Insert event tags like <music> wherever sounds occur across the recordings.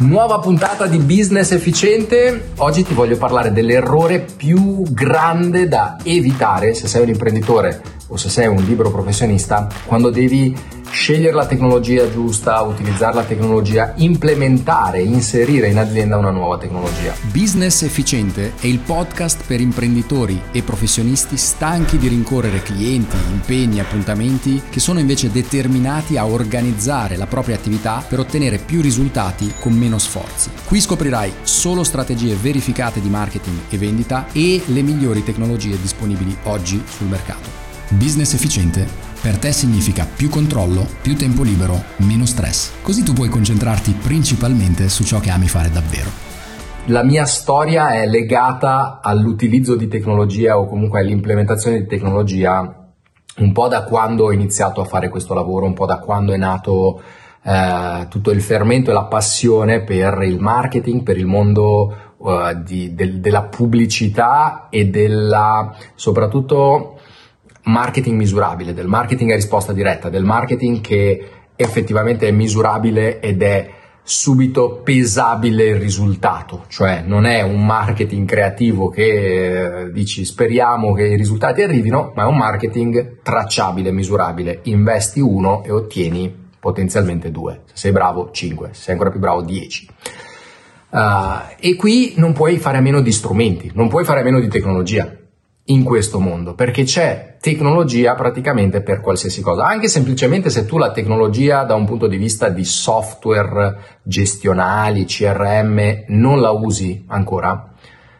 Nuova puntata di Business Efficiente. Oggi ti voglio parlare dell'errore più grande da evitare se sei un imprenditore o se sei un libero professionista quando devi scegliere la tecnologia giusta, utilizzare la tecnologia, implementare, inserire in azienda una nuova tecnologia. Business Efficiente è il podcast per imprenditori e professionisti stanchi di rincorrere clienti, impegni, appuntamenti che sono invece determinati a organizzare la propria attività per ottenere più risultati con meno sforzi. Qui scoprirai solo strategie verificate di marketing e vendita e le migliori tecnologie disponibili oggi sul mercato. Business efficiente per te significa più controllo, più tempo libero, meno stress. Così tu puoi concentrarti principalmente su ciò che ami fare davvero. La mia storia è legata all'utilizzo di tecnologia o comunque all'implementazione di tecnologia un po' da quando ho iniziato a fare questo lavoro, un po' da quando è nato eh, tutto il fermento e la passione per il marketing, per il mondo uh, di, del, della pubblicità e della soprattutto marketing misurabile, del marketing a risposta diretta, del marketing che effettivamente è misurabile ed è subito pesabile il risultato, cioè non è un marketing creativo che eh, dici speriamo che i risultati arrivino, ma è un marketing tracciabile, misurabile, investi uno e ottieni potenzialmente due, se sei bravo 5, se sei ancora più bravo 10. Uh, e qui non puoi fare a meno di strumenti, non puoi fare a meno di tecnologia in questo mondo, perché c'è tecnologia praticamente per qualsiasi cosa, anche semplicemente se tu la tecnologia da un punto di vista di software gestionali, CRM, non la usi ancora,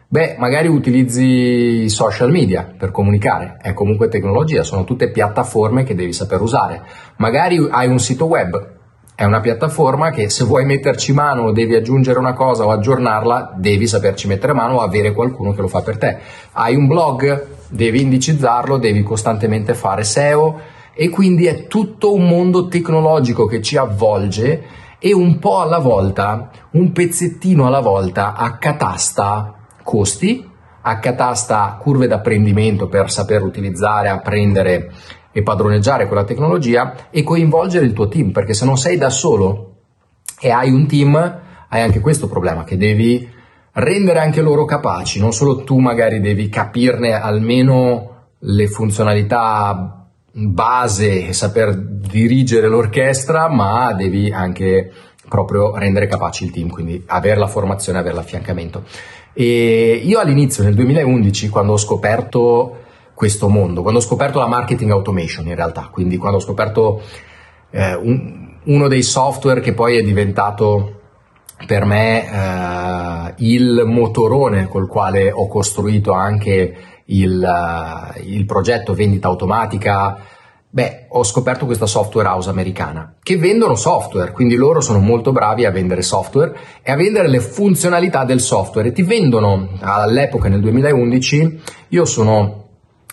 beh, magari utilizzi social media per comunicare, è comunque tecnologia, sono tutte piattaforme che devi saper usare. Magari hai un sito web, è una piattaforma che se vuoi metterci mano o devi aggiungere una cosa o aggiornarla, devi saperci mettere mano o avere qualcuno che lo fa per te. Hai un blog, devi indicizzarlo, devi costantemente fare SEO e quindi è tutto un mondo tecnologico che ci avvolge e un po' alla volta, un pezzettino alla volta accatasta costi, accatasta curve d'apprendimento per saper utilizzare, apprendere e padroneggiare quella tecnologia e coinvolgere il tuo team, perché se non sei da solo e hai un team, hai anche questo problema che devi rendere anche loro capaci, non solo tu magari devi capirne almeno le funzionalità base e saper dirigere l'orchestra, ma devi anche proprio rendere capaci il team, quindi avere la formazione, avere l'affiancamento. E io all'inizio, nel 2011, quando ho scoperto questo mondo, quando ho scoperto la marketing automation in realtà, quindi quando ho scoperto eh, un, uno dei software che poi è diventato per me eh, il motorone col quale ho costruito anche il, uh, il progetto vendita automatica, beh, ho scoperto questa software house americana che vendono software, quindi loro sono molto bravi a vendere software e a vendere le funzionalità del software. E ti vendono all'epoca nel 2011 io sono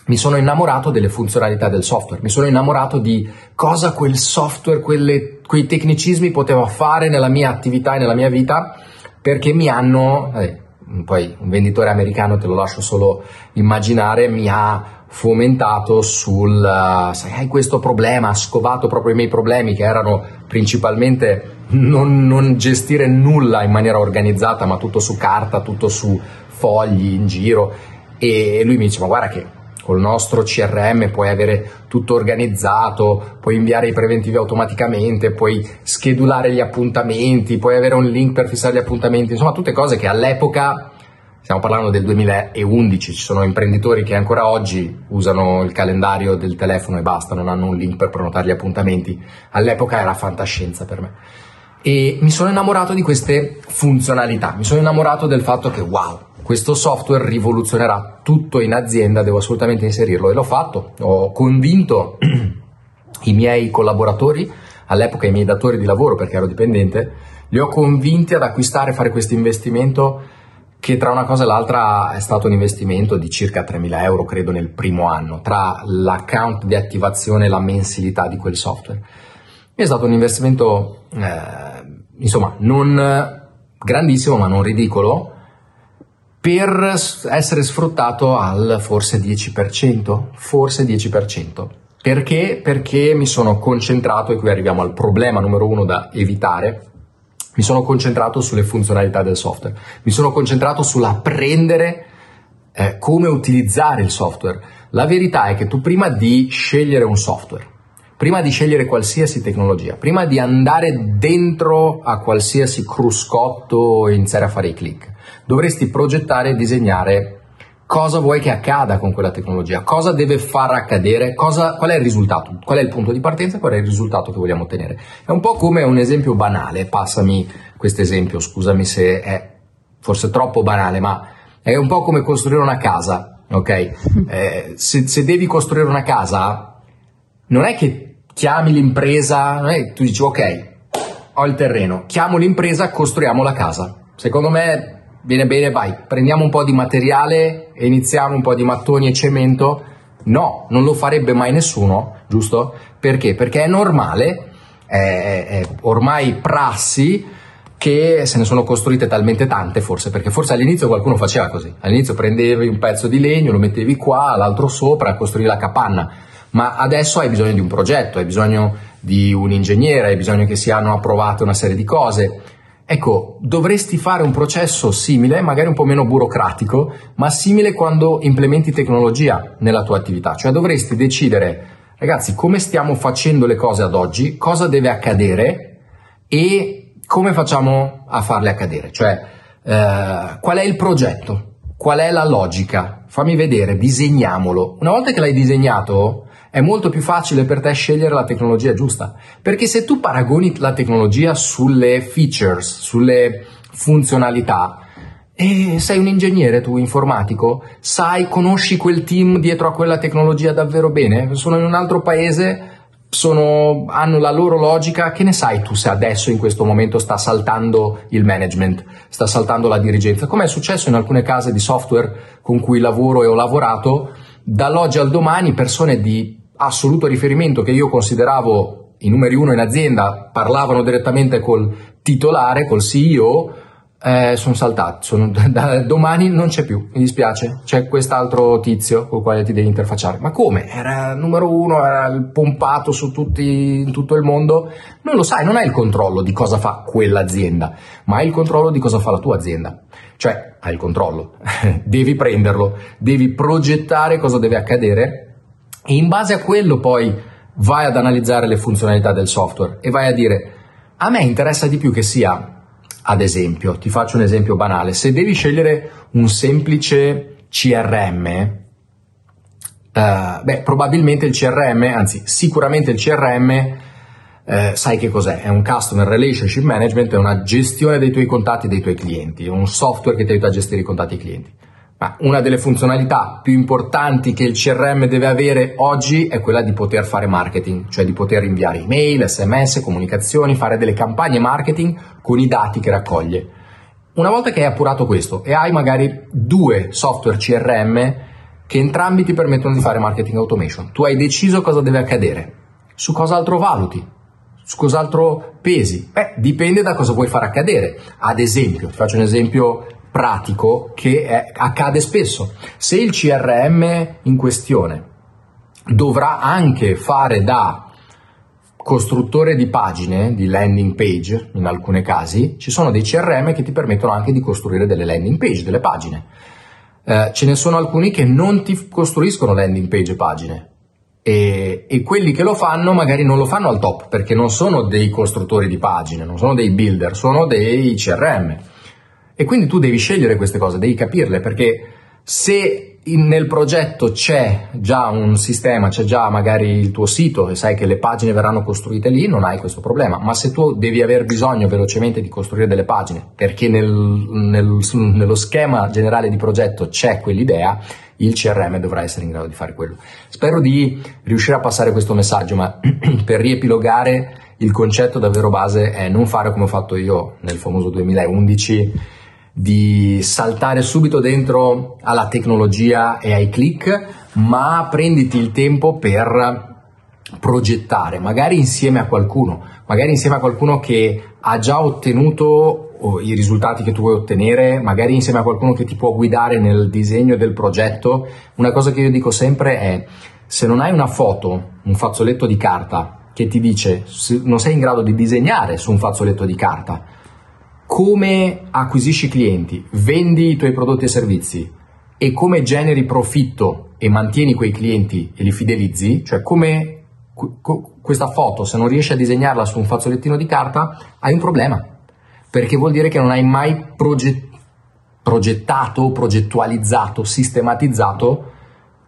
mi sono innamorato delle funzionalità del software, mi sono innamorato di cosa quel software, quelle, quei tecnicismi poteva fare nella mia attività e nella mia vita, perché mi hanno, eh, poi un venditore americano te lo lascio solo immaginare, mi ha fomentato sul, uh, sai, hai questo problema, ha scovato proprio i miei problemi che erano principalmente non, non gestire nulla in maniera organizzata, ma tutto su carta, tutto su fogli in giro. E lui mi dice, ma guarda che col nostro CRM puoi avere tutto organizzato, puoi inviare i preventivi automaticamente, puoi schedulare gli appuntamenti, puoi avere un link per fissare gli appuntamenti, insomma tutte cose che all'epoca, stiamo parlando del 2011, ci sono imprenditori che ancora oggi usano il calendario del telefono e basta, non hanno un link per prenotare gli appuntamenti, all'epoca era fantascienza per me. E mi sono innamorato di queste funzionalità, mi sono innamorato del fatto che wow, questo software rivoluzionerà tutto in azienda, devo assolutamente inserirlo e l'ho fatto. Ho convinto <clears throat> i miei collaboratori, all'epoca i miei datori di lavoro perché ero dipendente, li ho convinti ad acquistare e fare questo investimento che tra una cosa e l'altra è stato un investimento di circa 3.000 euro, credo, nel primo anno, tra l'account di attivazione e la mensilità di quel software. È stato un investimento, eh, insomma, non grandissimo, ma non ridicolo, per essere sfruttato al forse 10%, forse 10%. Perché? Perché mi sono concentrato, e qui arriviamo al problema numero uno da evitare, mi sono concentrato sulle funzionalità del software, mi sono concentrato sull'apprendere eh, come utilizzare il software. La verità è che tu prima di scegliere un software, prima di scegliere qualsiasi tecnologia, prima di andare dentro a qualsiasi cruscotto e iniziare a fare i click, dovresti progettare e disegnare cosa vuoi che accada con quella tecnologia, cosa deve far accadere, cosa, qual è il risultato, qual è il punto di partenza qual è il risultato che vogliamo ottenere. È un po' come un esempio banale, passami questo esempio, scusami se è forse troppo banale, ma è un po' come costruire una casa, ok? Eh, se, se, devi costruire una casa, non è che chiami l'impresa, che tu dici ok, ho il terreno, chiamo l'impresa, costruiamo la casa. Secondo me Bene, bene, vai, prendiamo un po' di materiale e iniziamo un po' di mattoni e cemento. No, non lo farebbe mai nessuno, giusto? Perché? Perché è normale, è, è ormai prassi che se ne sono costruite talmente tante forse, perché forse all'inizio qualcuno faceva così, all'inizio prendevi un pezzo di legno, lo mettevi qua, l'altro sopra, costruivi la capanna, ma adesso hai bisogno di un progetto, hai bisogno di un ingegnere, hai bisogno che siano approvate una serie di cose, Ecco, dovresti fare un processo simile, magari un po' meno burocratico, ma simile quando implementi tecnologia nella tua attività. Cioè dovresti decidere, ragazzi, come stiamo facendo le cose ad oggi, cosa deve accadere e come facciamo a farle accadere. Cioè, eh, qual è il progetto? Qual è la logica? Fammi vedere, disegniamolo. Una volta che l'hai disegnato, è molto più facile per te scegliere la tecnologia giusta. Perché se tu paragoni la tecnologia sulle features, sulle funzionalità, e sei un ingegnere tu informatico, sai, conosci quel team dietro a quella tecnologia davvero bene? Sono in un altro paese, sono, hanno la loro logica, che ne sai tu se adesso in questo momento sta saltando il management, sta saltando la dirigenza, come è successo in alcune case di software con cui lavoro e ho lavorato, dall'oggi al domani persone di assoluto riferimento che io consideravo i numeri uno in azienda parlavano direttamente col titolare, col CEO, eh, sono saltati, <laughs> sono, da domani non c'è più, mi dispiace, c'è quest'altro tizio con il quale ti devi interfacciare. Ma come? Era il numero uno, era il pompato su tutti, in tutto il mondo? Non lo sai, non hai il controllo di cosa fa quell'azienda, ma hai il controllo di cosa fa la tua azienda. Cioè, hai il controllo, <laughs> devi prenderlo, devi progettare cosa deve accadere e in base a quello poi vai ad analizzare le funzionalità del software e vai a dire a me interessa di più che sia, ad esempio, ti faccio un esempio banale, se devi scegliere un semplice CRM, uh, eh, beh, probabilmente il CRM, anzi sicuramente il CRM, eh, sai che cos'è? È un Customer Relationship Management, è una gestione dei tuoi contatti e dei tuoi clienti, è un software che ti aiuta a gestire i contatti dei clienti. Ma una delle funzionalità più importanti che il CRM deve avere oggi è quella di poter fare marketing, cioè di poter inviare email, sms, comunicazioni, fare delle campagne marketing con i dati che raccoglie. Una volta che hai appurato questo e hai magari due software CRM che entrambi ti permettono di fare marketing automation, tu hai deciso cosa deve accadere, su cosa altro valuti, su cos'altro pesi? Beh, dipende da cosa vuoi far accadere. Ad esempio, ti faccio un esempio pratico che è, accade spesso. Se il CRM in questione dovrà anche fare da costruttore di pagine, di landing page in alcuni casi, ci sono dei CRM che ti permettono anche di costruire delle landing page, delle pagine. Eh, ce ne sono alcuni che non ti costruiscono landing page e pagine, e, e, quelli che lo fanno magari non lo fanno al top perché non sono dei costruttori di pagine, non sono dei builder, sono dei CRM. E quindi tu devi scegliere queste cose, devi capirle, perché se in, nel progetto c'è già un sistema, c'è già magari il tuo sito e sai che le pagine verranno costruite lì, non hai questo problema. Ma se tu devi aver bisogno velocemente di costruire delle pagine, perché nel, nel, nello schema generale di progetto c'è quell'idea, il CRM dovrà essere in grado di fare quello. Spero di riuscire a passare questo messaggio, ma <clears throat> per riepilogare il concetto davvero base è non fare come ho fatto io nel famoso 2011 di saltare subito dentro alla tecnologia e ai click, ma prenditi il tempo per progettare, magari insieme a qualcuno, magari insieme a qualcuno che ha già ottenuto i risultati che tu vuoi ottenere, magari insieme a qualcuno che ti può guidare nel disegno del progetto. Una cosa che io dico sempre è se non hai una foto, un fazzoletto di carta che ti dice non sei in grado di disegnare su un fazzoletto di carta, come acquisisci clienti, vendi i tuoi prodotti e servizi e come generi profitto e mantieni quei clienti e li fidelizzi, cioè come questa foto, se non riesci a disegnarla su un fazzolettino di carta, hai un problema, perché vuol dire che non hai mai proget- progettato, progettualizzato, sistematizzato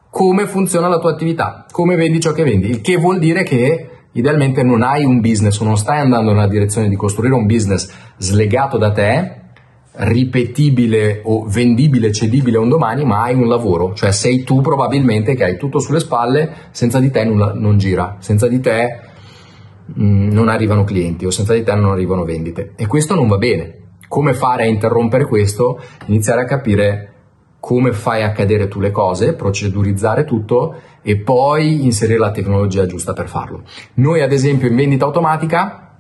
come funziona la tua attività, come vendi ciò che vendi, il che vuol dire che idealmente non hai un business o non stai andando nella direzione di costruire un business slegato da te, ripetibile o vendibile, cedibile un domani, ma hai un lavoro, cioè sei tu probabilmente che hai tutto sulle spalle, senza di te non, non gira, senza di te mh, mm, non arrivano clienti o senza di te non arrivano vendite e questo non va bene. Come fare a interrompere questo? Iniziare a capire come fai a accadere tu le cose, procedurizzare tutto e poi inserire la tecnologia giusta per farlo. Noi ad esempio in vendita automatica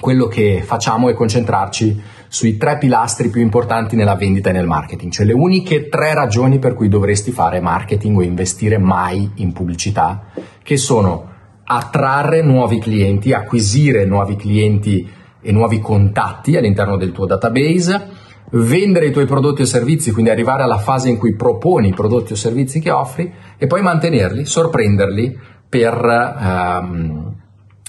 quello che facciamo è concentrarci sui tre pilastri più importanti nella vendita e nel marketing, cioè le uniche tre ragioni per cui dovresti fare marketing o investire mai in pubblicità, che sono attrarre nuovi clienti, acquisire nuovi clienti e nuovi contatti all'interno del tuo database, vendere i tuoi prodotti o servizi, quindi arrivare alla fase in cui proponi i prodotti o servizi che offri e poi mantenerli, sorprenderli per um,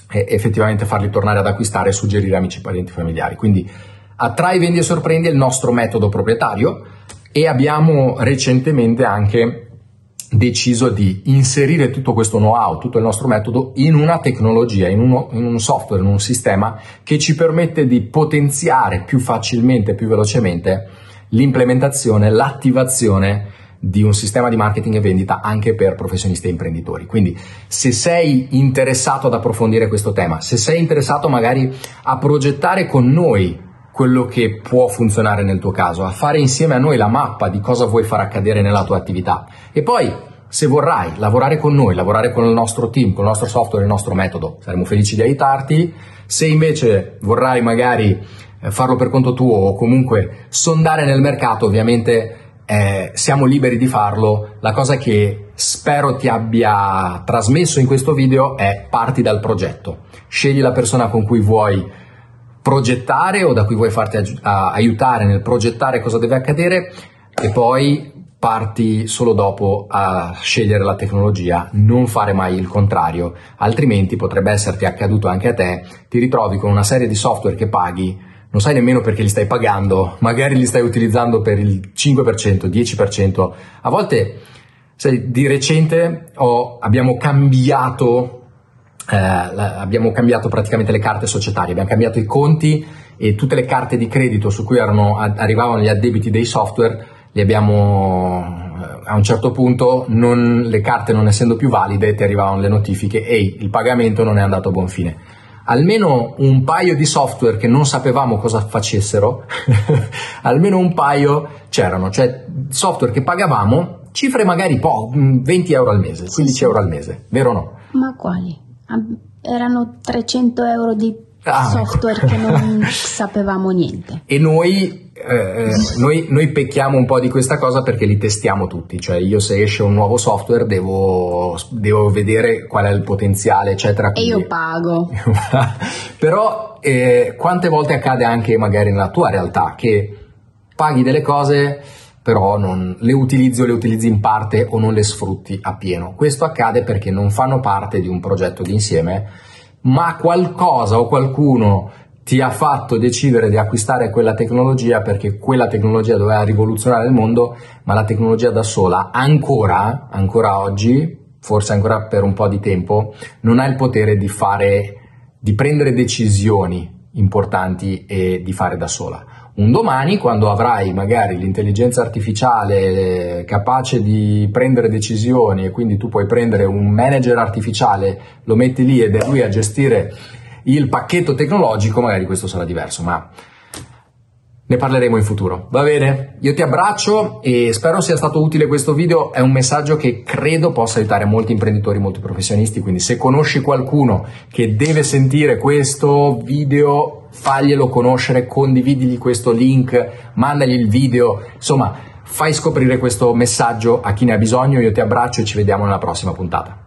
effettivamente farli tornare ad acquistare e suggerire amici, parenti, familiari. Quindi attrai, vendi e sorprendi è il nostro metodo proprietario e abbiamo recentemente anche deciso di inserire tutto questo know-how, tutto il nostro metodo in una tecnologia, in, uno, in un software, in un sistema che ci permette di potenziare più facilmente, più velocemente l'implementazione, l'attivazione di un sistema di marketing e vendita anche per professionisti e imprenditori. Quindi se sei interessato ad approfondire questo tema, se sei interessato magari a progettare con noi quello che può funzionare nel tuo caso, a fare insieme a noi la mappa di cosa vuoi far accadere nella tua attività e poi se vorrai lavorare con noi, lavorare con il nostro team, con il nostro software, il nostro metodo, saremo felici di aiutarti. Se invece vorrai magari eh, farlo per conto tuo o comunque sondare nel mercato, ovviamente eh, siamo liberi di farlo. La cosa che spero ti abbia trasmesso in questo video è parti dal progetto. Scegli la persona con cui vuoi progettare o da cui vuoi farti ai- aiutare nel progettare cosa deve accadere e poi parti solo dopo a scegliere la tecnologia, non fare mai il contrario, altrimenti potrebbe esserti accaduto anche a te, ti ritrovi con una serie di software che paghi non sai nemmeno perché li stai pagando, magari li stai utilizzando per il 5%, 10%. A volte, sai, di recente ho, abbiamo cambiato eh, abbiamo cambiato praticamente le carte societarie, abbiamo cambiato i conti e tutte le carte di credito su cui erano, arrivavano gli addebiti dei software, li abbiamo eh, a un certo punto, non, le carte non essendo più valide, ti arrivavano le notifiche, ehi, il pagamento non è andato a buon fine almeno un paio di software che non sapevamo cosa facessero, <laughs> almeno un paio c'erano, cioè software che pagavamo, cifre magari po', 20 euro al mese, 15 sì, euro al mese, vero o no? Ma quali? Erano 300 euro di ah, ecco. software ecco. che non <laughs> sapevamo niente. E noi eh, noi, noi, pecchiamo un po' di questa cosa perché li testiamo tutti, cioè io se esce un nuovo software devo, devo vedere qual è il potenziale, eccetera. Quindi... E io pago. <laughs> Però eh, quante volte accade anche magari nella tua realtà che paghi delle cose però non le utilizzi o le utilizzi in parte o non le sfrutti appieno. Questo accade perché non fanno parte di un progetto d'insieme, ma qualcosa o qualcuno ti ha fatto decidere di acquistare quella tecnologia perché quella tecnologia doveva rivoluzionare il mondo, ma la tecnologia da sola ancora, ancora oggi, forse ancora per un po' di tempo, non ha il potere di fare, di prendere decisioni importanti e di fare da sola. Un domani, quando avrai magari l'intelligenza artificiale capace di prendere decisioni e quindi tu puoi prendere un manager artificiale, lo metti lì ed è lui a gestire il pacchetto tecnologico, magari questo sarà diverso, ma ne parleremo in futuro. Va bene? Io ti abbraccio e spero sia stato utile questo video. È un messaggio che credo possa aiutare molti imprenditori, molti professionisti. Quindi, se conosci qualcuno che deve sentire questo video, faglielo conoscere, condividigli questo link, mandagli il video. Insomma, fai scoprire questo messaggio a chi ne ha bisogno. Io ti abbraccio e ci vediamo nella prossima puntata.